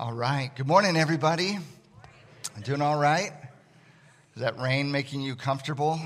All right. Good morning, everybody. Doing all right? Is that rain making you comfortable?